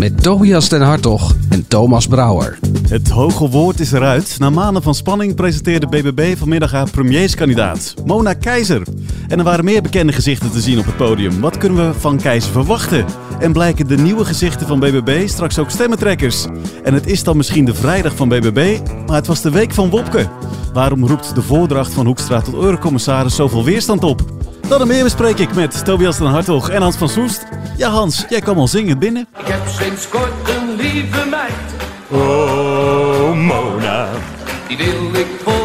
Met Tobias den Hartog en Thomas Brouwer. Het hoge woord is eruit. Na maanden van spanning presenteerde BBB vanmiddag haar premierskandidaat, Mona Keizer. En er waren meer bekende gezichten te zien op het podium. Wat kunnen we van Keizer verwachten? En blijken de nieuwe gezichten van BBB straks ook stemmentrekkers? En het is dan misschien de vrijdag van BBB, maar het was de week van Wopke. Waarom roept de voordracht van Hoekstra tot eurocommissaris zoveel weerstand op? Dat en meer bespreek ik met Tobias den Hartog en Hans van Soest. Ja Hans, jij kwam al zingend binnen. Ik heb sinds kort een lieve meid, Oh, Mona. die wil ik voor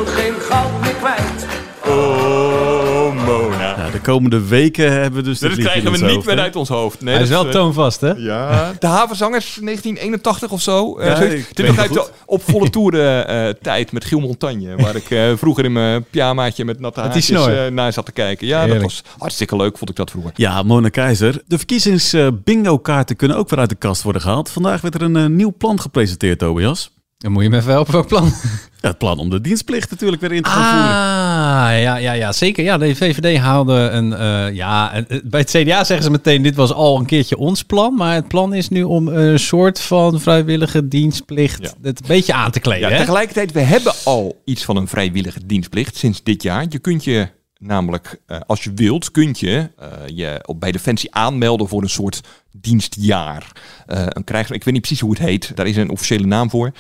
komende weken hebben we dus dit Dat liedje krijgen we niet hoofd, meer uit ons hoofd. Nee, Hij is wel eh, toonvast, hè? Ja, de havenzangers 1981 of zo. Eh, Ja, ik Dit de op volle toeren eh, tijd met Giel Montagne. Waar ik eh, vroeger in mijn pyjamaatje met natte haartjes eh, naar zat te kijken. Ja, Heerlijk. dat was hartstikke leuk, vond ik dat vroeger. Ja, Mona Keizer. De verkiezings-bingo-kaarten kunnen ook weer uit de kast worden gehaald. Vandaag werd er een nieuw plan gepresenteerd, Tobias. Dan moet je me even helpen welk plan. Ja, het plan om de dienstplicht natuurlijk weer in te gaan voeren. Ah, ja, ja, ja, zeker. Ja, de VVD haalde een... eh, ja, en, eh, bij het CDA zeggen ze meteen, dit was al een keertje ons plan. Maar het plan is nu om een soort van vrijwillige dienstplicht Ja. het een beetje aan te kleden. Ja, hè? tegelijkertijd, we hebben al iets van een vrijwillige dienstplicht sinds dit jaar. Je kunt je namelijk, eh, als je wilt, kunt je je op, bij Defensie aanmelden voor een soort dienstjaar. Eh, een krijgs, ik weet niet precies hoe het heet, daar is een officiële naam voor.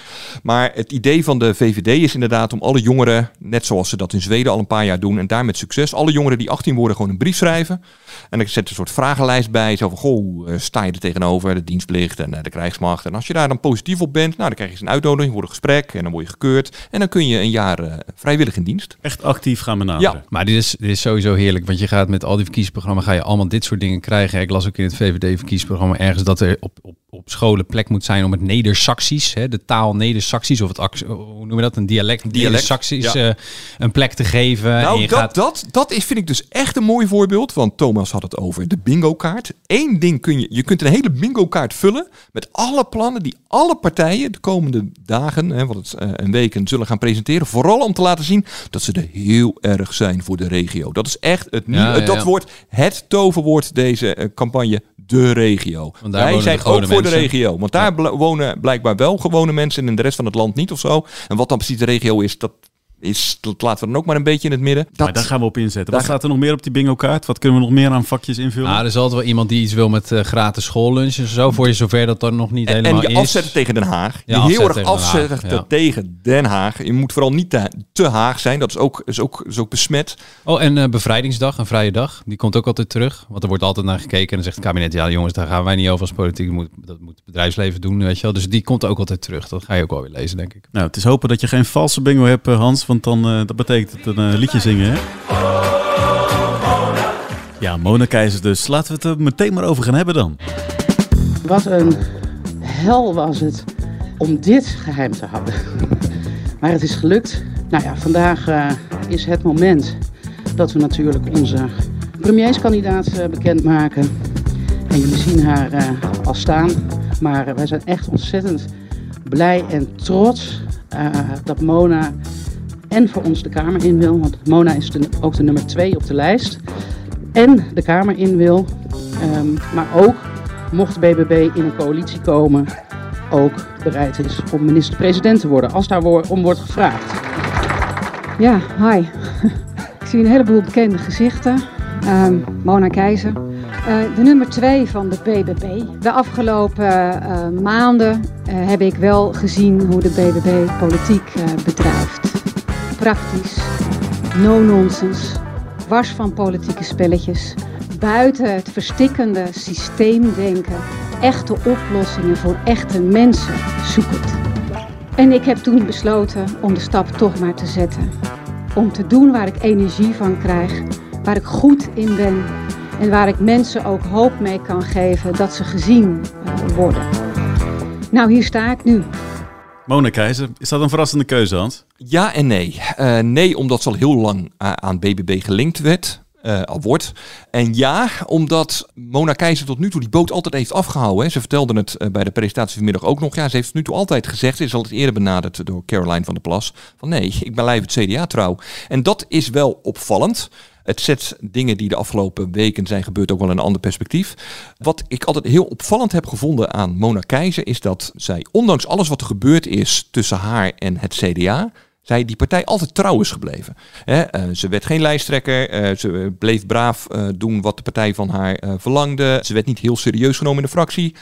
Maar het idee van de VVD is inderdaad om alle jongeren, net zoals ze dat in Zweden al een paar jaar doen, en daar met succes, alle jongeren die 18 worden gewoon een brief schrijven. En dan zet een soort vragenlijst bij, zo van, goh, eh, sta je er tegenover, de dienstplicht en eh, de krijgsmacht. En als je daar dan positief op bent, nou, dan krijg je een uitnodiging voor een gesprek en dan word je gekeurd. En dan kun je een jaar eh, vrijwillig in dienst. Echt actief gaan benaderen. Ja. Maar dit is, dit is sowieso heerlijk, want je gaat met al die verkiezingsprogramma's ga je allemaal dit soort dingen krijgen. Ik las ook in het VVD-verkiezingsprogramma ergens dat er op, op, op scholen plek moet zijn om het Neder-Saxisch, hè, de taal Neder-Saxisch of het, hoe noem je dat, een dialect, Dialect, Neder-Saxisch, ja. eh, een plek te geven. en Nou, dat, gaat, dat, dat is, vind ik dus echt een mooi voorbeeld. Want Thomas had het over de bingo-kaart. Eén ding kun je... Je kunt een hele bingo-kaart vullen met alle plannen die alle partijen de komende dagen, hè, want het eh, een weken, zullen gaan presenteren. Vooral om te laten zien dat ze er heel erg zijn voor de regio. Dat is echt het nieuw, Ja, ja, dat wordt het toverwoord deze eh, campagne. De regio. Wij zijn ook voor de mensen. regio. Want daar wonen blijkbaar wel gewone mensen en in de rest van het land niet of zo. En wat dan precies de regio is, dat, is, dat laten we dan ook maar een beetje in het midden. Maar Dat, daar gaan we op inzetten. Daar Wat staat er nog meer op die bingo-kaart? Wat kunnen we nog meer aan vakjes invullen? Ah, er is altijd wel iemand die iets wil met eh, gratis schoollunch en zo, voor je zover dat dan nog niet En, helemaal en je is. afzetten tegen Den Haag. Ja, je heel afzetten erg tegen Den Haag, afzetten ja. tegen Den Haag. Je moet vooral niet te, te Haag zijn. Dat is ook, is ook, is ook besmet. Oh, en eh, bevrijdingsdag, een vrije dag, die komt ook altijd terug. Want er wordt altijd naar gekeken en dan zegt het kabinet, ja jongens, daar gaan wij niet over als politiek, dat moet, dat moet het bedrijfsleven doen, weet je wel. Dus die komt ook altijd terug. Dat ga je ook wel weer lezen, denk ik. Nou, het is hopen dat je geen valse bingo hebt, eh, Want dan eh, dat betekent het een eh, liedje zingen, hè? Ja, Mona Keizer dus. Laten we het er meteen maar over gaan hebben dan. Wat een hel was het om dit geheim te houden. Maar het is gelukt. Nou ja, vandaag eh, is het moment dat we natuurlijk onze premierskandidaat bekendmaken. En jullie zien haar al staan. Maar wij zijn echt ontzettend blij en trots dat Mona en voor ons de Kamer in wil. Want Mona is ook de nummer twee op de lijst. En de Kamer in wil. Ehm, maar ook mocht BBB in een coalitie komen, ook bereid is om minister-president te worden, als daar om wordt gevraagd. Ja, hi. Ik zie een heleboel bekende gezichten. Ehm, Mona Keizer. Eh, de nummer twee van de BBB. De afgelopen eh, maanden eh, heb ik wel gezien hoe de BBB politiek bedrijft. Praktisch, no-nonsense, wars van politieke spelletjes. Buiten het verstikkende systeemdenken, echte oplossingen voor echte mensen zoekend. En ik heb toen besloten om de stap toch maar te zetten. Om te doen waar ik energie van krijg, waar ik goed in ben en waar ik mensen ook hoop mee kan geven dat ze gezien eh, worden. Nou, hier sta ik nu. Mona Keizer, is dat een verrassende keuze, Hans? Ja en nee. Eh, nee, omdat ze al heel lang aan BBB gelinkt werd. eh, al wordt. En ja, omdat Mona Keizer tot nu toe die boot altijd heeft afgehouden. Hè. Ze vertelde het eh, bij de presentatie vanmiddag ook nog. Ja, ze heeft tot nu toe altijd gezegd, ze is al eens eerder benaderd door Caroline van der Plas. Van nee, ik blijf het CDA trouw. En dat is wel opvallend. Het zet dingen die de afgelopen weken zijn gebeurd ook wel een ander perspectief. Wat ik altijd heel opvallend heb gevonden aan Mona Keizer is dat zij, ondanks alles wat er gebeurd is tussen haar en het CDA, zij die partij altijd trouw is gebleven. Eh, ze werd geen lijsttrekker, eh, ze bleef braaf eh, doen wat de partij van haar verlangde. Ze werd niet heel serieus genomen in de fractie.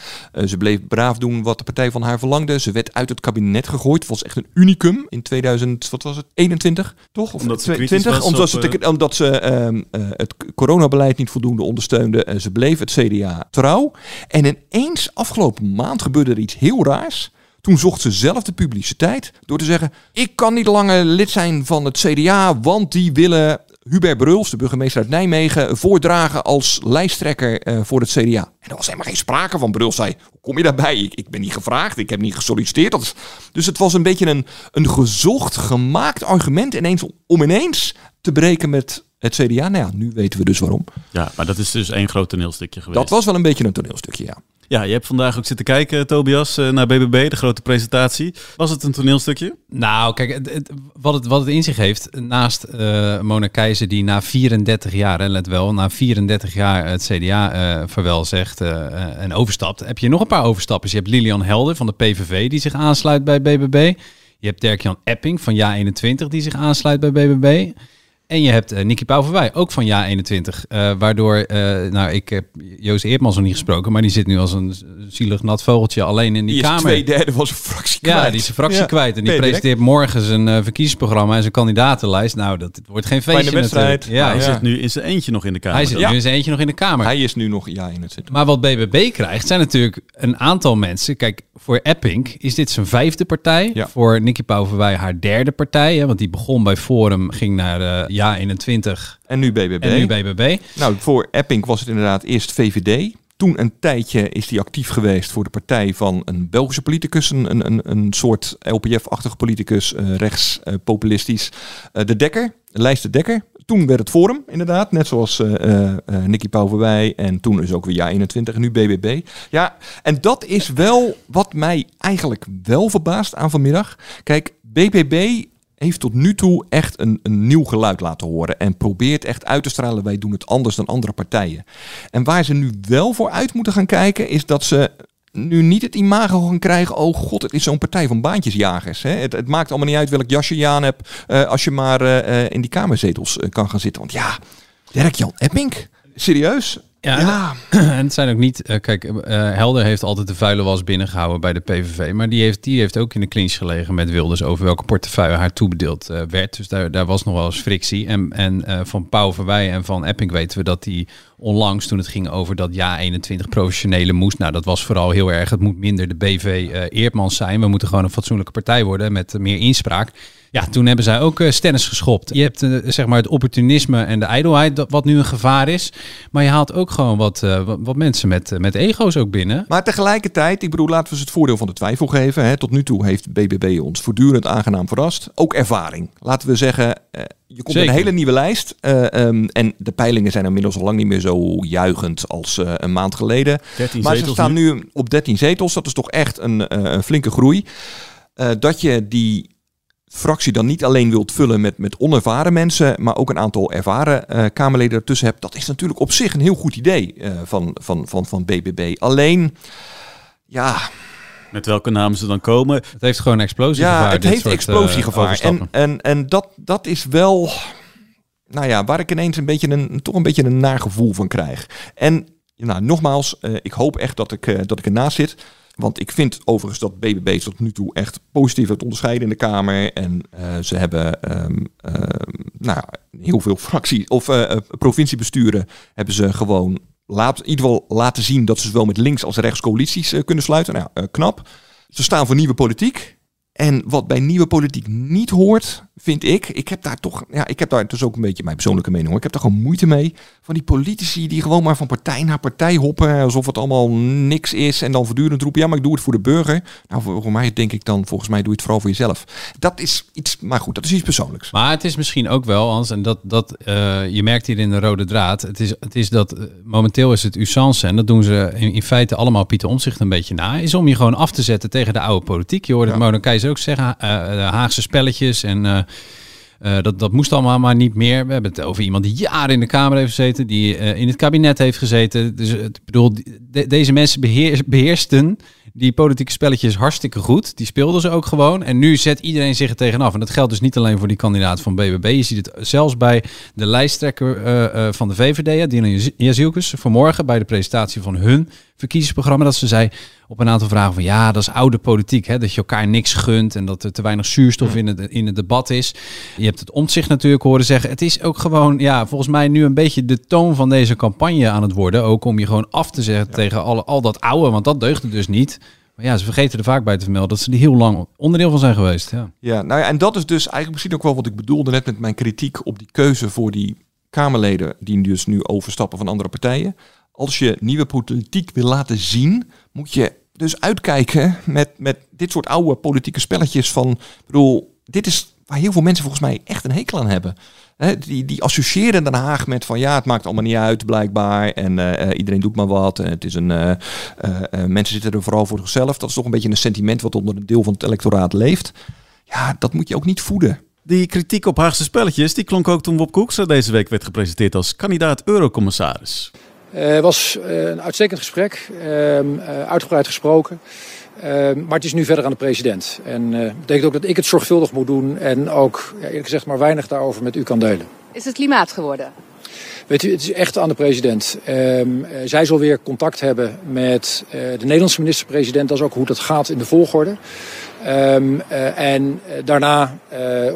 Ze bleef braaf doen wat de partij van haar verlangde. Ze werd uit het kabinet gegooid. Het was echt een unicum in 2000, wat was het, 21, toch? Of Omdat ze kritisch 20? was Omdat, op, ze, te- omdat ze ehm, eh, het coronabeleid niet voldoende ondersteunde. Ze bleef het CDA trouw. En ineens afgelopen maand gebeurde er iets heel raars. Toen zocht ze zelf de publiciteit door te zeggen: Ik kan niet langer lid zijn van het CDA, want die willen Hubert Bruls, de burgemeester uit Nijmegen, voordragen als lijsttrekker eh, voor het CDA. En er was helemaal geen sprake van. Bruls zei: Hoe kom je daarbij? Ik, ik ben niet gevraagd, ik heb niet gesolliciteerd. Dus het was een beetje een, een gezocht, gemaakt argument ineens om ineens te breken met het CDA. Nou ja, nu weten we dus waarom. Ja, maar dat is dus één groot toneelstukje geweest. Dat was wel een beetje een toneelstukje, ja. Ja, je hebt vandaag ook zitten kijken, Tobias, eh, naar BBB, de grote presentatie. Was het een toneelstukje? Nou, kijk, het, het- wat, het, wat het in zich heeft, naast eh Mona Keizer die na 34 jaar, en let wel, na 34 jaar het CDA eh vaarwel zegt eh, eh, en overstapt, heb je nog een paar overstappers. Je hebt Lilian Helder van de PVV die zich aansluit bij BBB. Je hebt Dirk-Jan Epping van JA21 die zich aansluit bij BBB. En je hebt uh, Nicky Pauverwij, ook van JA21. eh, waardoor, eh, nou, ik heb Joost Eertmans nog niet gesproken, maar die zit nu als een zielig nat vogeltje alleen in die, Die is kamer. twee derde van zijn fractie kwijt. Ja, die is zijn fractie Ja. kwijt. En die Nee, direct. presenteert morgen zijn eh, verkiezingsprogramma en zijn kandidatenlijst. Nou, dat wordt geen feestje Fijne wedstrijd. Ja, Hij ja. zit nu in zijn eentje nog in de kamer. Hij zit Ja. nu in zijn eentje nog in de Kamer. Hij is nu nog ja in het zitten. Maar wat BBB krijgt, zijn natuurlijk een aantal mensen. Kijk, voor Epping is dit zijn vijfde partij. Ja. Voor Nicky Pauverwij haar derde partij. Hè, want die begon bij Forum, ging naar eh Ja 21 En nu BBB. en nu BBB. Nou, voor Epping was het inderdaad eerst VVD. Toen een tijdje is hij actief geweest voor de partij van een Belgische politicus. Een, een, een, soort LPF-achtige politicus, eh, rechts eh, populistisch. Eh, de Dekker, Lijst de Dekker. Toen werd het Forum, inderdaad. Net zoals eh, Nicky Pauverwij. En toen is ook weer Ja 21 en nu BBB. Ja, en dat is wel wat mij eigenlijk wel verbaast aan vanmiddag. Kijk, BBB heeft tot nu toe echt een, een nieuw geluid laten horen. En probeert echt uit te stralen, wij doen het anders dan andere partijen. En waar ze nu wel voor uit moeten gaan kijken, is dat ze nu niet het imago gaan krijgen. Oh god, het is zo'n partij van baantjesjagers. Hè? Het, het maakt allemaal niet uit welk jasje je aan hebt. eh, als je maar eh, eh, in die kamerzetels kan gaan zitten. Want ja, Dirk-Jan Epping, serieus? Ja, Ja, En het zijn ook niet. eh, kijk, eh, Helder heeft altijd de vuile was binnengehouden bij de PVV. Maar die heeft, die heeft ook in de clinch gelegen met Wilders over welke portefeuille haar toebedeeld eh, werd. Dus daar, daar was nog wel eens frictie. En, en van Pauw Verwij en van Epping weten we dat die onlangs, toen het ging over dat ja 21 professionele moest. Nou, dat was vooral heel erg. Het moet minder de BV Eerdmans zijn. We moeten gewoon een fatsoenlijke partij worden met meer inspraak. Ja, toen hebben zij ook eh, stennis geschopt. Je hebt eh, zeg maar het opportunisme en de ijdelheid, wat nu een gevaar is. Maar je haalt ook gewoon wat, eh, wat, mensen met, met ego's ook binnen. Maar tegelijkertijd, ik bedoel, laten we ze het voordeel van de twijfel geven. Hè. Tot nu toe heeft BBB ons voortdurend aangenaam verrast. Ook ervaring. Laten we zeggen, je komt Zeker. een hele nieuwe lijst. eh, ehm, en de peilingen zijn inmiddels al lang niet meer zo juichend als een maand geleden. 13 Maar ze staan nu. nu op 13 zetels. Dat is toch echt een, een flinke groei. Dat je die fractie dan niet alleen wilt vullen met, met onervaren mensen, maar ook een aantal ervaren eh, Kamerleden ertussen hebt. Dat is natuurlijk op zich een heel goed idee eh, van, van, van, van BBB. Alleen, ja, Met welke namen ze dan komen. Het heeft gewoon explosiegevaar. ja het heeft soort, eh, explosiegevaar. en en, en dat, dat is wel, nou ja, waar ik ineens een beetje een, toch een beetje een naar gevoel van krijg. En nou, nogmaals, eh, ik hoop echt dat ik, eh, dat ik ernaast zit. Want ik vind overigens dat BBB tot nu toe echt positief heeft onderscheiden in de Kamer. En eh, ze hebben ehm, ehm, nou, heel veel fracties of eh, eh, provinciebesturen hebben ze gewoon laat, in ieder geval laten zien dat ze zowel met links als rechts coalities kunnen sluiten. Nou, knap. Ze staan voor nieuwe politiek. En wat bij nieuwe politiek niet hoort, vind ik. Ik heb daar toch, ja, ik heb daar dus ook een beetje mijn persoonlijke mening hoor. Ik heb daar gewoon moeite mee. Van die politici die gewoon maar van partij naar partij hoppen. Alsof het allemaal niks is. En dan voortdurend roepen, ja, maar ik doe het voor de burger. Nou, voor, mij denk ik dan, volgens mij doe je het vooral voor jezelf. Dat is iets, maar goed, dat is iets persoonlijks. Maar het is misschien ook wel, Hans, en dat, dat uh, je merkt hier in de rode draad. Het is, het is dat, uh, momenteel is het usance, en dat doen ze in, in, feite allemaal Pieter Omzicht een beetje na. Is om je gewoon af te zetten tegen de oude politiek. Je hoorde ja. Mona Keizer ook zeggen, uh, Haagse spelletjes en... Uh, dat, dat moest allemaal maar niet meer. We hebben het over iemand die jaren in de Kamer heeft gezeten, die in het kabinet heeft gezeten. Dus ik bedoel, de, deze mensen beheer, beheersten die politieke spelletjes hartstikke goed. Die speelden ze ook gewoon. En nu zet iedereen zich er tegenaf. En dat geldt dus niet alleen voor die kandidaat van BBB. Je ziet het zelfs bij de lijsttrekker van de VVD, Dylan Jazielkes, vanmorgen bij de presentatie van hun verkiezingsprogramma. Dat ze zei op een aantal vragen van ja, dat is oude politiek. Hè, dat je elkaar niks gunt en dat er te weinig zuurstof in het, in het debat is. Je hebt het omzicht natuurlijk horen zeggen. Het is ook gewoon, ja, volgens mij nu een beetje de toon van deze campagne aan het worden. Ook om je gewoon af te zetten ja. tegen al, al dat oude, want dat deugde dus niet. Maar ja, ze vergeten er vaak bij te vermelden dat ze er heel lang onderdeel van zijn geweest. Ja, ja nou ja, en dat is dus eigenlijk misschien ook wel wat ik bedoelde net met mijn kritiek op die keuze voor die Kamerleden die dus nu overstappen van andere partijen. Als je nieuwe politiek wil laten zien, moet je dus uitkijken met, met dit soort oude politieke spelletjes van, ik bedoel, dit is waar heel veel mensen volgens mij echt een hekel aan hebben. He, die, die associëren Den Haag met van ja, het maakt allemaal niet uit blijkbaar en uh, iedereen doet maar wat. En het is een, uh, mensen zitten er vooral voor zichzelf. Dat is toch een beetje een sentiment wat onder een deel van het electoraat leeft. Ja, dat moet je ook niet voeden. Die kritiek op Haagse spelletjes, die klonk ook toen Wop Koekstra deze week werd gepresenteerd als kandidaat eurocommissaris. Het was een uitstekend gesprek, ehm, uitgebreid gesproken. Uh, maar het is nu verder aan de president. En dat betekent ook dat ik het zorgvuldig moet doen en ook, ja, eerlijk gezegd, maar weinig daarover met u kan delen. Is het klimaat geworden? Weet u, het is echt aan de president. Um, uh, zij zal weer contact hebben met de Nederlandse minister-president. Dat is ook hoe dat gaat in de volgorde. Um, en daarna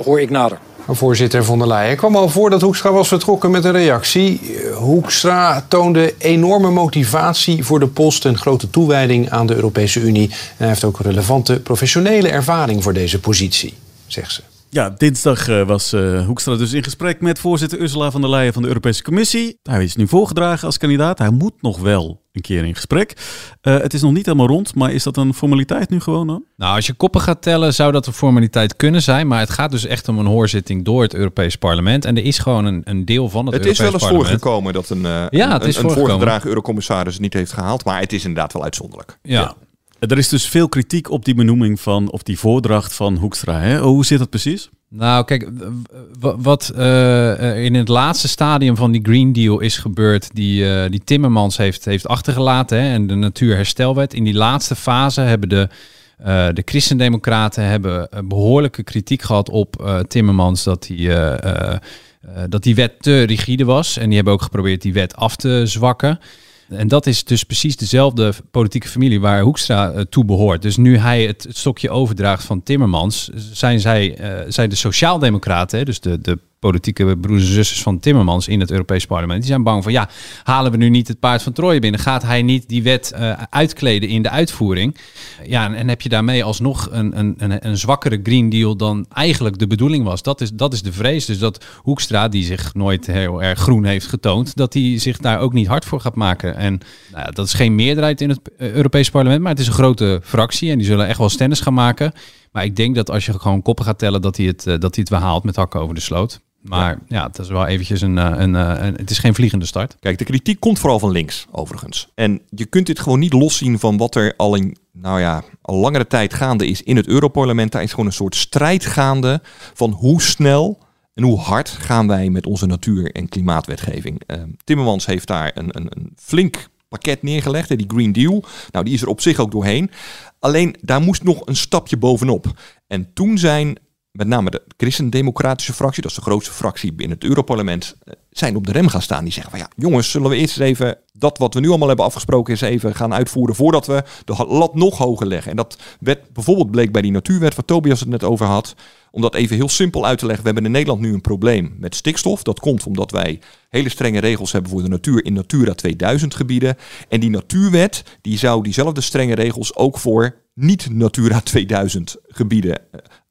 hoor ik nader. Voorzitter von der Leyen kwam al voor dat Hoekstra was vertrokken met een reactie. Hoekstra toonde enorme motivatie voor de post en grote toewijding aan de Europese Unie. En hij heeft ook relevante professionele ervaring voor deze positie, zegt ze. Ja, dinsdag uh, was uh, Hoekstra dus in gesprek met voorzitter Ursula von der Leyen van de Europese Commissie. Hij is nu voorgedragen als kandidaat. Hij moet nog wel een keer in gesprek. Uh, het is nog niet helemaal rond, maar is dat een formaliteit nu gewoon dan? Nou, als je koppen gaat tellen, zou dat een formaliteit kunnen zijn. Maar het gaat dus echt om een hoorzitting door het Europees Parlement. En er is gewoon een, een deel van het, het Europees Parlement. Het is wel eens voorgekomen dat een, ja, het is een, een voorgedragen eurocommissaris het niet heeft gehaald. Maar het is inderdaad wel uitzonderlijk. ja. ja. Er is dus veel kritiek op die benoeming van, of die voordracht van Hoekstra. Hè? Hoe zit dat precies? Nou, kijk, wat uh, in het laatste stadium van die Green Deal is gebeurd, die, uh, die Timmermans heeft, heeft achtergelaten hè, en de Natuurherstelwet. In die laatste fase hebben de, uh, de Christendemocraten hebben behoorlijke kritiek gehad op Timmermans dat die, dat die wet te rigide was. En die hebben ook geprobeerd die wet af te zwakken. En dat is dus precies dezelfde politieke familie waar Hoekstra uh, toe behoort. Dus nu hij het, stokje overdraagt van Timmermans, zijn zij, uh, zijn de sociaaldemocraten, dus de, de politieke broers en zusters van Timmermans in het Europees Parlement. Die zijn bang van, ja, halen we nu niet het paard van Troje binnen? Gaat hij niet die wet uh, uitkleden in de uitvoering? Ja, en, heb je daarmee alsnog een, een, een, een, zwakkere Green Deal dan eigenlijk de bedoeling was? Dat is, dat is de vrees. Dus dat Hoekstra, die zich nooit heel erg groen heeft getoond, dat hij zich daar ook niet hard voor gaat maken. En nou dat is geen meerderheid in het Europees Parlement, maar het is een grote fractie en die zullen echt wel stennis gaan maken. Maar ik denk dat als je gewoon koppen gaat tellen, dat hij het, dat hij het wel haalt met hakken over de sloot. Maar ja, ja het is wel eventjes een, een, een, Het is geen vliegende start. Kijk, de kritiek komt vooral van links, overigens. En je kunt dit gewoon niet loszien van wat er al in, nou ja, al langere tijd gaande is in het Europarlement. Daar is gewoon een soort strijd gaande van hoe snel en hoe hard gaan wij met onze natuur- en klimaatwetgeving. Uh, Timmermans heeft daar een, een, een flink pakket neergelegd, die Green Deal. Nou, die is er op zich ook doorheen. Alleen daar moest nog een stapje bovenop. En toen zijn met name de christendemocratische fractie, dat is de grootste fractie in het Europarlement, eh, zijn op de rem gaan staan. Die zeggen van ja, jongens, zullen we eerst even dat wat we nu allemaal hebben afgesproken eens even gaan uitvoeren voordat we de lat nog hoger leggen. En dat werd bijvoorbeeld bleek bij die natuurwet waar Tobias het net over had. Om dat even heel simpel uit te leggen. We hebben in Nederland nu een probleem met stikstof. Dat komt omdat wij hele strenge regels hebben voor de natuur in Natura 2000 gebieden. En die natuurwet die zou diezelfde strenge regels ook voor niet Natura 2000 gebieden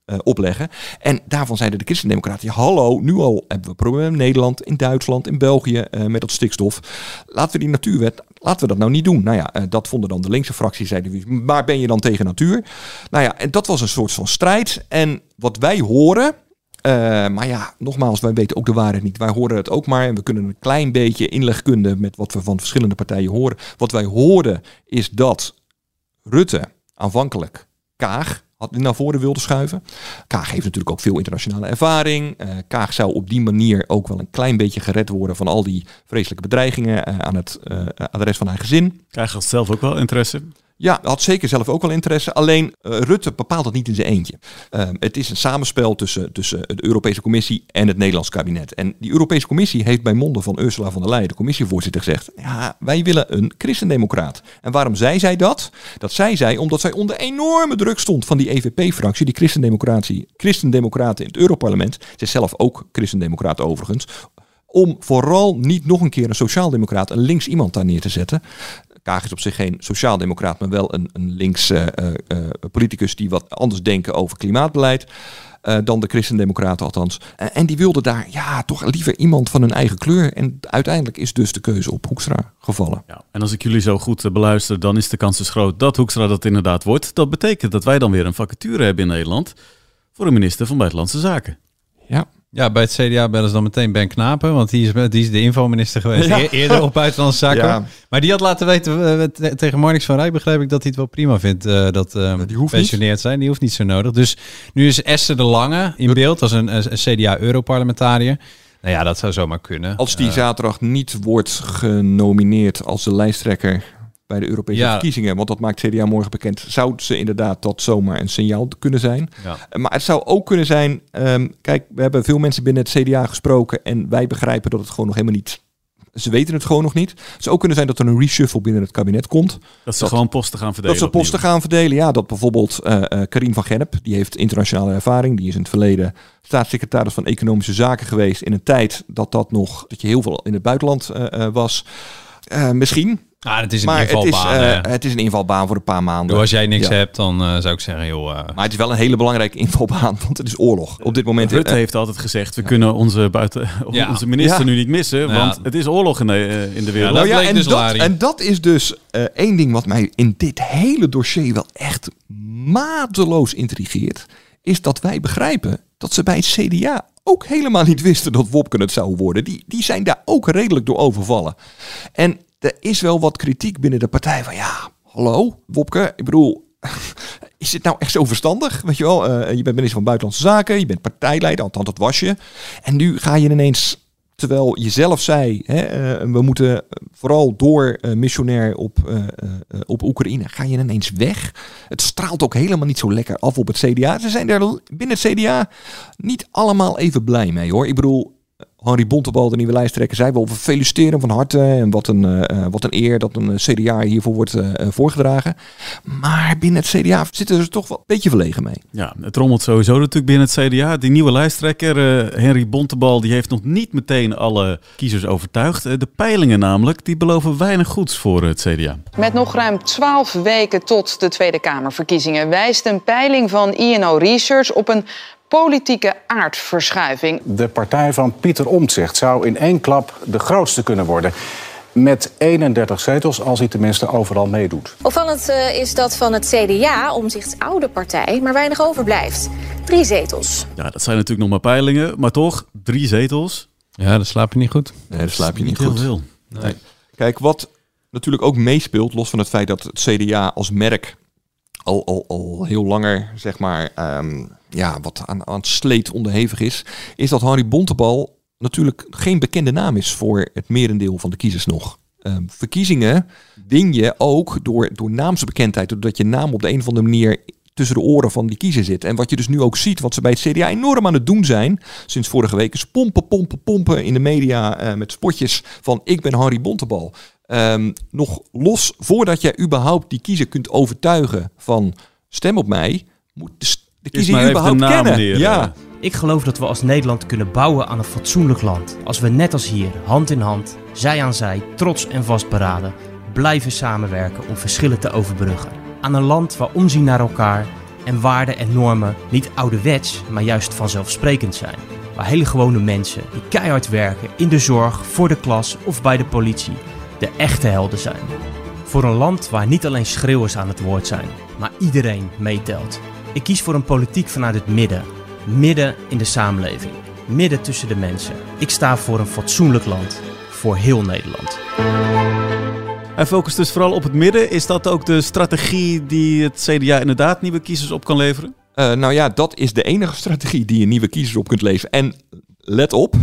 uh, opleggen. En daarvan zeiden de christendemocraten, hallo, nu al hebben we problemen in Nederland, in Duitsland, in België uh, met dat stikstof. Laten we die natuurwet, laten we dat nou niet doen. Nou ja, uh, dat vonden dan de linkse fractie, zeiden maar ben je dan tegen natuur? Nou ja, en dat was een soort van strijd. En wat wij horen, maar ja, nogmaals, wij weten ook de waarheid niet. Wij horen het ook maar en we kunnen een klein beetje inlegkunde met wat we van verschillende partijen horen. Wat wij hoorden is dat Rutte aanvankelijk Kaag naar voren wilde schuiven. Kaag heeft natuurlijk ook veel internationale ervaring. Uh, Kaag zou op die manier ook wel een klein beetje gered worden van al die vreselijke bedreigingen uh, aan het uh, adres van haar gezin. Kaag had zelf ook wel interesse. Ja, had zeker zelf ook wel interesse. Alleen uh, Rutte bepaalt dat niet in zijn eentje. Uh, het is een samenspel tussen, tussen de Europese Commissie en het Nederlands kabinet. En die Europese Commissie heeft bij monden van Ursula von der Leyen, de commissievoorzitter, gezegd: ja, wij willen een christendemocraat. En waarom zei zij dat? Dat zei zij omdat zij onder enorme druk stond van die EVP-fractie, die christendemocratie, christendemocraten in het Europarlement. Ze is zelf ook christendemocraat overigens om vooral niet nog een keer een sociaaldemocraat, een links iemand daar neer te zetten. Kaag is op zich geen sociaaldemocraat, maar wel een, een links uh, uh, politicus die wat anders denken over klimaatbeleid. Uh, dan de christendemocraten althans. Uh, en die wilden daar ja, toch liever iemand van hun eigen kleur. En uiteindelijk is dus de keuze op Hoekstra gevallen. Ja, en als ik jullie zo goed uh, beluister, dan is de kans dus groot dat Hoekstra dat inderdaad wordt. Dat betekent dat wij dan weer een vacature hebben in Nederland voor een minister van Buitenlandse Zaken. Ja. Ja, bij het CDA bellen ze dan meteen Ben Knapen, want die is, die is de infominister geweest ja. eerder op Buitenlandse Zaken. Ja. Maar die had laten weten uh, tegen Marnix van Rij, begrijp ik dat hij het wel prima vindt uh, dat uh, die zijn. Die hoeft niet zo nodig. Dus nu is Esther de Lange in beeld als een, een CDA-Europarlementariër. Nou ja, dat zou zomaar kunnen. Als die zaterdag niet wordt genomineerd als de lijsttrekker bij de Europese ja. verkiezingen, want dat maakt CDA morgen bekend, zou ze inderdaad dat zomaar een signaal kunnen zijn. Ja. Maar het zou ook kunnen zijn, um, kijk, we hebben veel mensen binnen het CDA gesproken en wij begrijpen dat het gewoon nog helemaal niet ze weten het gewoon nog niet. Het zou ook kunnen zijn dat er een reshuffle binnen het kabinet komt. Dat ze dat, gewoon posten gaan verdelen. Dat ze posten opnieuw. gaan verdelen, ja. Dat bijvoorbeeld uh, uh, Karim van Gennep, die heeft internationale ervaring. Die is in het verleden staatssecretaris van Economische Zaken geweest. In een tijd dat dat nog, dat je heel veel in het buitenland uh, was. misschien. Ah, het is een maar invalbaan. Het is, uh, het is een invalbaan voor een paar maanden. Dus als jij niks ja. hebt, dan uh, zou ik zeggen, joh. Uh... Maar het is wel een hele belangrijke invalbaan, want het is oorlog. Op dit moment. Rutte heeft altijd gezegd: we kunnen onze, buiten, ja. onze minister nu niet missen, want het is oorlog in de, in de wereld. Nou ja, en, dus dat, en dat is dus één ding wat mij in dit hele dossier wel echt mateloos intrigeert. Is dat wij begrijpen dat ze bij het CDA ook helemaal niet wisten dat Wopke het zou worden. Die, die zijn daar ook redelijk door overvallen. En er is wel wat kritiek binnen de partij van ja, hallo, Wopke, ik bedoel, is dit nou echt zo verstandig? Weet je wel, uh, je bent minister van Buitenlandse Zaken, je bent partijleider, althans dat was je. En nu ga je ineens, terwijl je zelf zei, hè, uh, we moeten vooral door uh, missionair op, op Oekraïne, ga je ineens weg. Het straalt ook helemaal niet zo lekker af op het CDA. Ze zijn er binnen het CDA niet allemaal even blij mee hoor. Ik bedoel, Henry Bontebal, de nieuwe lijsttrekker, zei wel, we feliciteren van harte en wat een, uh, wat een eer dat een CDA hiervoor wordt uh, voorgedragen. Maar binnen het CDA zitten ze toch wel een beetje verlegen mee. Ja, het rommelt sowieso natuurlijk binnen het CDA. Die nieuwe lijsttrekker, uh, Henry Bontebal, die heeft nog niet meteen alle kiezers overtuigd. de peilingen namelijk, die beloven weinig goeds voor het CDA. Met nog ruim 12 weken tot de Tweede Kamerverkiezingen wijst een peiling van INO Research op een politieke aardverschuiving. De partij van Pieter Omtzigt zou in één klap de grootste kunnen worden. Met 31 zetels, als hij tenminste overal meedoet. Opvallend uh, is dat van het CDA, Omzichts oude partij, maar weinig overblijft. Drie zetels. Ja, dat zijn natuurlijk nog maar peilingen, maar toch, drie zetels. Ja, dan slaap je niet goed. Nee, dan slaap je niet, niet goed. Heel veel. Nee. Kijk, wat natuurlijk ook meespeelt, los van het feit dat het CDA als merk al, heel langer, zeg maar, um, ja, wat aan, aan het sleet onderhevig is, is dat Harry Bontebal natuurlijk geen bekende naam is voor het merendeel van de kiezers nog. Um, verkiezingen win je ook door, door naamsbekendheid, doordat je naam op de een of andere manier tussen de oren van die kiezer zit. En wat je dus nu ook ziet, wat ze bij het CDA enorm aan het doen zijn, sinds vorige week, is pompen, pompen, pompen in de media uh, met spotjes van ik ben Harry Bontebal. Um, nog los, voordat jij überhaupt die kiezer kunt overtuigen van stem op mij, moet de, de kiezer je überhaupt naam, kennen. Ja. Ik geloof dat we als Nederland kunnen bouwen aan een fatsoenlijk land. Als we net als hier, hand in hand, zij aan zij, trots en vastberaden, blijven samenwerken om verschillen te overbruggen. Aan een land waar omzien naar elkaar en waarden en normen niet ouderwets, maar juist vanzelfsprekend zijn. Waar hele gewone mensen die keihard werken in de zorg, voor de klas of bij de politie de echte helden zijn. Voor een land waar niet alleen schreeuwers aan het woord zijn, maar iedereen meetelt. Ik kies voor een politiek vanuit het midden. Midden in de samenleving. Midden tussen de mensen. Ik sta voor een fatsoenlijk land. Voor heel Nederland. Hij focust dus vooral op het midden. Is dat ook de strategie die het CDA inderdaad nieuwe kiezers op kan leveren? Eh, nou ja, dat is de enige strategie die je nieuwe kiezers op kunt leveren. En let op,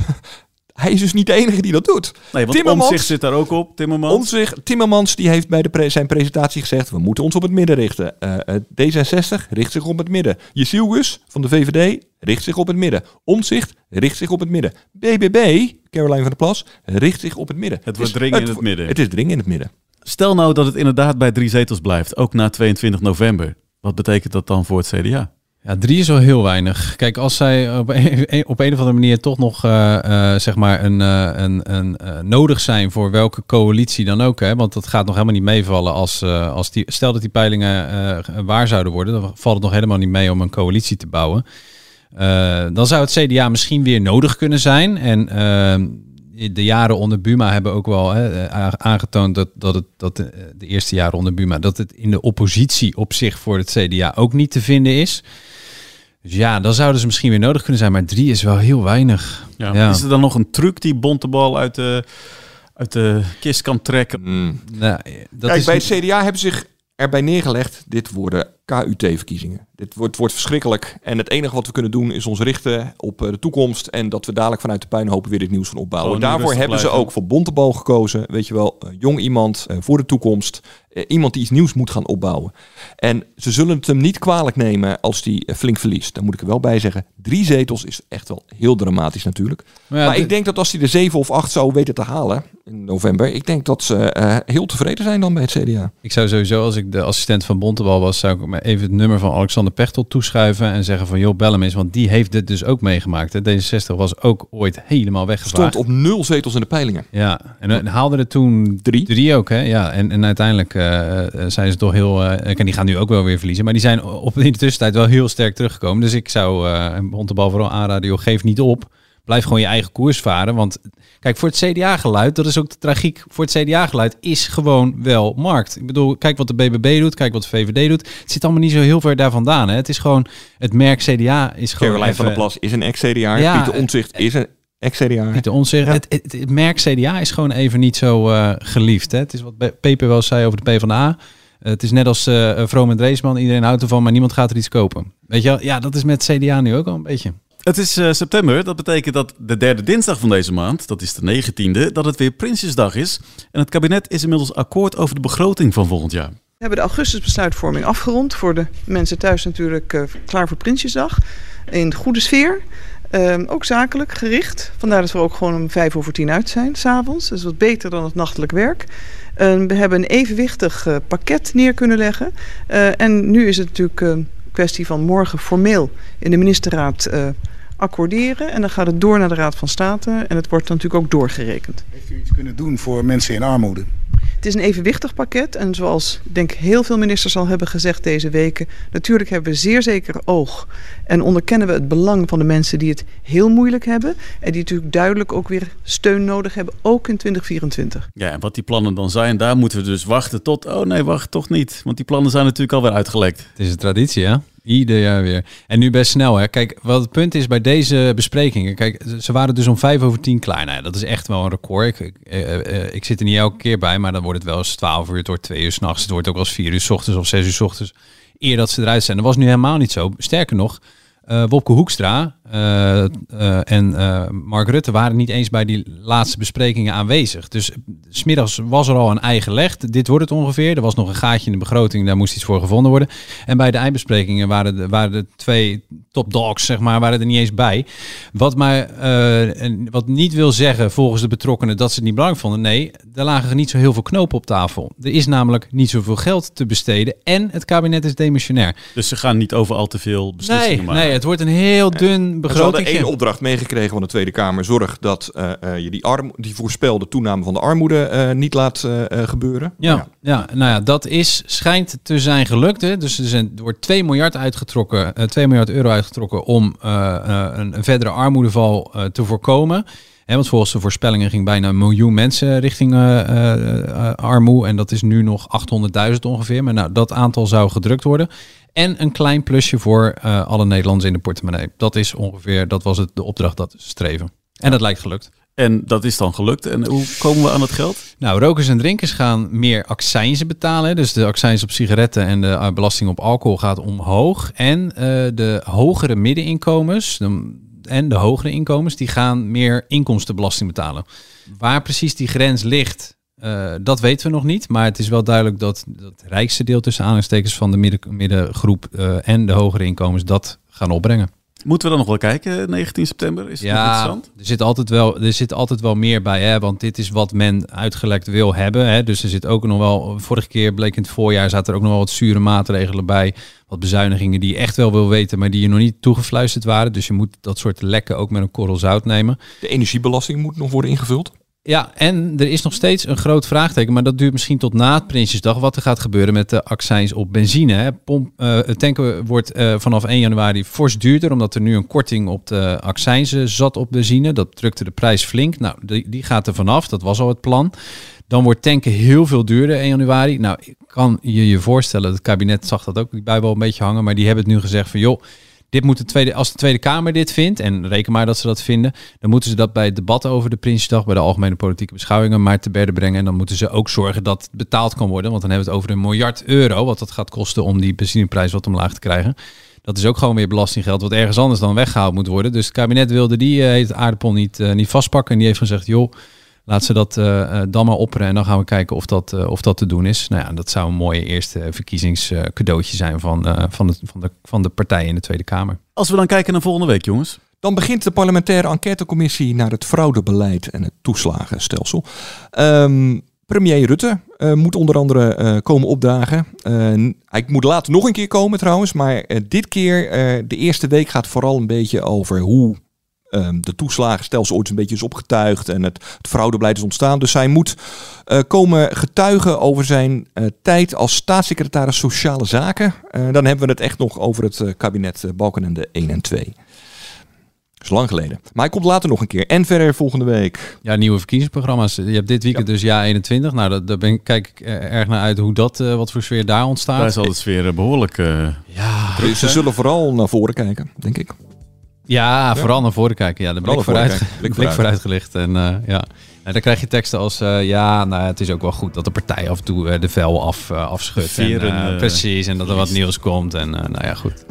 hij is dus niet de enige die dat doet. Nee, want Omtzigt zit daar ook op, Timmermans. Omtzigt, Timmermans die heeft bij de pre- zijn presentatie gezegd... we moeten ons op het midden richten. Eh, eh, D66 richt zich op het midden. Jezielgus van de VVD richt zich op het midden. Omtzigt richt zich op het midden. BBB, Caroline van der Plas, richt zich op het midden. Het wordt dringen in het midden. Het is dringen in het midden. Stel nou dat het inderdaad bij drie zetels blijft, ook na 22 november. Wat betekent dat dan voor het CDA? Ja, drie is wel heel weinig. Kijk, als zij op een, op een of andere manier toch nog eh, eh, zeg maar een, eh, een, een nodig zijn voor welke coalitie dan ook, hè, want dat gaat nog helemaal niet meevallen als, als die, stel dat die peilingen waar zouden worden, dan valt het nog helemaal niet mee om een coalitie te bouwen. Dan zou het CDA misschien weer nodig kunnen zijn. En eh, de jaren onder Buma hebben ook wel hè, a- aangetoond dat, dat, het, dat de, de eerste jaren onder Buma, dat het in de oppositie op zich voor het CDA ook niet te vinden is. Dus ja, dan zouden ze misschien weer nodig kunnen zijn. Maar drie is wel heel weinig. Ja. Is er dan nog een truc die Bontebal uit de, uit de kist kan trekken? Nou, dat Kijk, is bij het CDA hebben ze zich erbij neergelegd. Dit worden KUT-verkiezingen. Dit wordt, wordt verschrikkelijk. En het enige wat we kunnen doen is ons richten op eh, de toekomst. En dat we dadelijk vanuit de puinhopen weer dit nieuws gaan opbouwen. Nu Daarvoor rustig hebben ze ook voor Bontebal gekozen. Weet je wel, een jong iemand eh, voor de toekomst. Eh, iemand die iets nieuws moet gaan opbouwen. En ze zullen het hem niet kwalijk nemen als hij eh, flink verliest. Daar moet ik er wel bij zeggen. Drie zetels is echt wel heel dramatisch natuurlijk. Maar ja, maar de- ik denk dat als hij er zeven of acht zou weten te halen in november. Ik denk dat ze eh, heel tevreden zijn dan bij het CDA. Ik zou sowieso, als ik de assistent van Bontebal was, zou ik me even het nummer van Alexander Pechtel toeschuiven en zeggen van joh, bel hem eens, want die heeft dit dus ook meegemaakt. Hè. D66 was ook ooit helemaal weggevaagd. Stond op nul zetels in de peilingen. Ja, en, en haalde er toen drie, drie ook, hè? Ja, en, en uiteindelijk eh, eh, zijn ze toch heel. eh, en die gaan nu ook wel weer verliezen, maar die zijn op in de tussentijd wel heel sterk teruggekomen. Dus ik zou eh Bontebal vooral aanraden, joh, geef niet op. Blijf gewoon je eigen koers varen. Want kijk, voor het CDA-geluid, dat is ook de tragiek. Voor het CDA-geluid is gewoon wel markt. Ik bedoel, kijk wat de BBB doet, kijk wat de VVD doet. Het zit allemaal niet zo heel ver daar vandaan. Hè. Het is gewoon, het merk CDA is gewoon. Caroline van der Plas is een ex-CDA. Ja, Pieter Omtzigt is een ex-CDA. Pieter Omtzigt. Het, het, het merk CDA is gewoon even niet zo eh, geliefd. Hè? Het is wat Pe- Peper wel zei over de PvdA. Uh, het is net als eh Vroom en Dreesman. Iedereen houdt ervan, maar niemand gaat er iets kopen. Weet je wel? Ja, dat is met CDA nu ook al een beetje. Het is eh, september. Dat betekent dat de derde dinsdag van deze maand, dat is de 19e, dat het weer Prinsjesdag is. En het kabinet is inmiddels akkoord over de begroting van volgend jaar. We hebben de augustusbesluitvorming afgerond. Voor de mensen thuis natuurlijk eh, klaar voor Prinsjesdag. In goede sfeer. Ehm, ook zakelijk gericht. Vandaar dat we ook gewoon om vijf over tien uit zijn, s'avonds. Dat is wat beter dan het nachtelijk werk. Ehm, we hebben een evenwichtig eh, pakket neer kunnen leggen. En nu is het natuurlijk een kwestie van morgen formeel in de ministerraad accorderen. En dan gaat het door naar de Raad van State. En het wordt dan natuurlijk ook doorgerekend. Heeft u iets kunnen doen voor mensen in armoede? Het is een evenwichtig pakket en zoals ik denk heel veel ministers al hebben gezegd deze weken, natuurlijk hebben we zeer zeker oog en onderkennen we het belang van de mensen die het heel moeilijk hebben en die natuurlijk duidelijk ook weer steun nodig hebben, ook in 2024. Ja, en wat die plannen dan zijn, daar moeten we dus wachten tot... Oh nee, wacht, toch niet. Want die plannen zijn natuurlijk alweer uitgelekt. Het is een traditie, hè? Ieder jaar weer. En nu best snel, hè? Kijk, wat het punt is bij deze besprekingen. Kijk, ze waren dus om vijf over tien klaar. Nou dat is echt wel een record. Ik, ik, eh, eh, ik zit er niet elke keer bij, maar dan wordt het wel eens twaalf uur. Het wordt twee uur s'nachts. Het wordt ook wel eens vier uur s ochtends of zes uur s ochtends. Eer dat ze eruit zijn. Dat was nu helemaal niet zo. Sterker nog, eh Wopke Hoekstra eh, eh, en Mark Rutte waren niet eens bij die laatste besprekingen aanwezig. Dus smiddags was er al een eigen leg. Dit wordt het ongeveer. Er was nog een gaatje in de begroting, daar moest iets voor gevonden worden. En bij de eindbesprekingen waren de, waren de twee top dogs, zeg maar, waren er niet eens bij. Wat, maar, en wat niet wil zeggen volgens de betrokkenen dat ze het niet belangrijk vonden. Nee, er lagen niet zo heel veel knopen op tafel. Er is namelijk niet zoveel geld te besteden en het kabinet is demissionair. Dus ze gaan niet over al te veel beslissingen Nee, maken. nee het wordt een heel dun En Ze hadden begroting. één opdracht meegekregen van de Tweede Kamer. Zorg dat eh, eh, je die, arm, die voorspelde toename van de armoede eh, niet laat gebeuren. Ja, ja. nou ja, dat is, schijnt te zijn gelukt. Hè. Dus er, zijn, er wordt 2 miljard, uitgetrokken, eh 2 miljard euro uitgetrokken om een, een verdere armoedeval te voorkomen. Hè, want volgens de voorspellingen ging bijna een miljoen mensen richting eh, eh, eh, armoe. En dat is nu nog 800.000 ongeveer. Maar nou, dat aantal zou gedrukt worden. En een klein plusje voor alle Nederlanders in de portemonnee. Dat is ongeveer, dat was het, de opdracht dat streven. En dat lijkt gelukt. En dat is dan gelukt. En hoe komen we aan het geld? Nou, rokers en drinkers gaan meer accijnzen betalen. Dus de accijns op sigaretten en de belasting op alcohol gaat omhoog. En de hogere middeninkomens de- en de hogere inkomens, die gaan meer inkomstenbelasting betalen. Waar precies die grens ligt, eh, dat weten we nog niet. Maar het is wel duidelijk dat, het rijkste deel tussen aanhalingstekens van de midden, middengroep eh, en de hogere inkomens dat gaan opbrengen. Moeten we dan nog wel kijken, 19 september? Is het nog Ja, interessant? er zit, altijd wel, er zit altijd wel meer bij, hè, want dit is wat men uitgelekt wil hebben. Hè. Dus er zit ook nog wel, vorige keer bleek in het voorjaar, zaten er ook nog wel wat zure maatregelen bij. Wat bezuinigingen die je echt wel wil weten, maar die je nog niet toegefluisterd waren. Dus je moet dat soort lekken ook met een korrel zout nemen. De energiebelasting moet nog worden ingevuld. Ja, en er is nog steeds een groot vraagteken, maar dat duurt misschien tot na het Prinsjesdag. Wat er gaat gebeuren met de accijns op benzine. Hè. Pomp, eh, het tanken wordt eh, vanaf 1 januari fors duurder, omdat er nu een korting op de accijnzen zat op benzine. Dat drukte de prijs flink. Nou, die, die gaat er vanaf. Dat was al het plan. Dan wordt tanken heel veel duurder 1 januari. Nou, kan je je voorstellen, het kabinet zag dat ook bij wel een beetje hangen, maar die hebben het nu gezegd van joh. Dit moet de tweede, als de Tweede Kamer dit vindt, en reken maar dat ze dat vinden, dan moeten ze dat bij het debat over de Prinsjesdag, bij de algemene politieke beschouwingen, maar te berde brengen. En dan moeten ze ook zorgen dat het betaald kan worden. Want dan hebben we het over een miljard euro, wat dat gaat kosten om die benzineprijs wat omlaag te krijgen. Dat is ook gewoon weer belastinggeld, wat ergens anders dan weggehaald moet worden. Dus het kabinet wilde die het aardappel niet, eh, niet vastpakken. En die heeft gezegd, joh, laat ze dat eh, eh, dan maar opperen. En dan gaan we kijken of dat, eh, of dat te doen is. Nou ja, dat zou een mooie eerste verkiezingscadeautje zijn van, eh, van, de, van, de, van de partijen in de Tweede Kamer. Als we dan kijken naar volgende week, jongens. Dan begint de parlementaire enquêtecommissie naar het fraudebeleid en het toeslagenstelsel. Ehm, premier Rutte eh, moet onder andere eh, komen opdagen. Eh, hij moet later nog een keer komen trouwens, maar dit keer, eh, de eerste week gaat vooral een beetje over hoe ehm, de toeslagenstelsel ooit een beetje is opgetuigd en het, het fraudebeleid is ontstaan. Dus hij moet eh, komen getuigen over zijn eh, tijd als staatssecretaris Sociale Zaken. Eh, dan hebben we het echt nog over het kabinet Balkenende 1 en 2. Dat is lang geleden. Maar hij komt later nog een keer. En verder volgende week. Ja, nieuwe verkiezingsprogramma's. Je hebt dit weekend dus ja 21. Nou, dat- daar ben ik, kijk ik erg naar uit hoe dat, eh, wat voor sfeer daar ontstaat. Daar zal de sfeer eh, behoorlijk eh, ja, druk Ze zullen vooral naar voren kijken, denk ik. Ja, vooral naar voren kijken. Ja, de blik vooruit. Blik blik vooruit. gelicht. En eh, ja, nou, dan krijg je teksten als... eh, ja, nou, het is ook wel goed dat de partij af en toe eh, de vel af, afschudt. Veren, en, precies, en dat er wat nieuws komt. En nou ja, goed.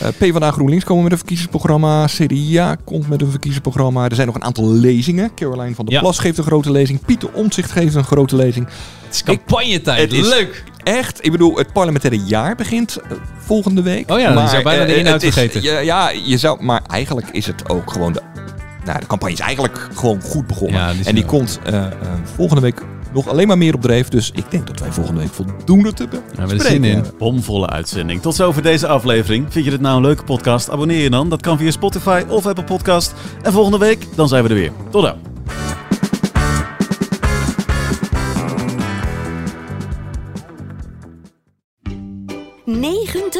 Eh PvdA GroenLinks komen met een verkiezingsprogramma. CDA komt met een verkiezingsprogramma. Er zijn nog een aantal lezingen. Caroline van der Ja. Plas geeft een grote lezing. Pieter Omtzigt geeft een grote lezing. Het is campagnetijd. Het is Leuk! Echt, ik bedoel, het parlementaire jaar begint eh, volgende week. Oh ja, dan zou bijna de eh, inhoud vergeten. Ja, ja, je zou, maar eigenlijk is het ook gewoon de. Nou, de campagne is eigenlijk gewoon goed begonnen. Ja, die en die wel- komt eh, eh, volgende week nog alleen maar meer op dreef. Dus ik denk dat wij volgende week voldoende te Ja, we hebben bespreken zin in. Bomvolle uitzending. Tot zover deze aflevering. Vind je dit nou een leuke podcast? Abonneer je dan. Dat kan via Spotify of Apple Podcast. En volgende week, dan zijn we er weer. Tot dan.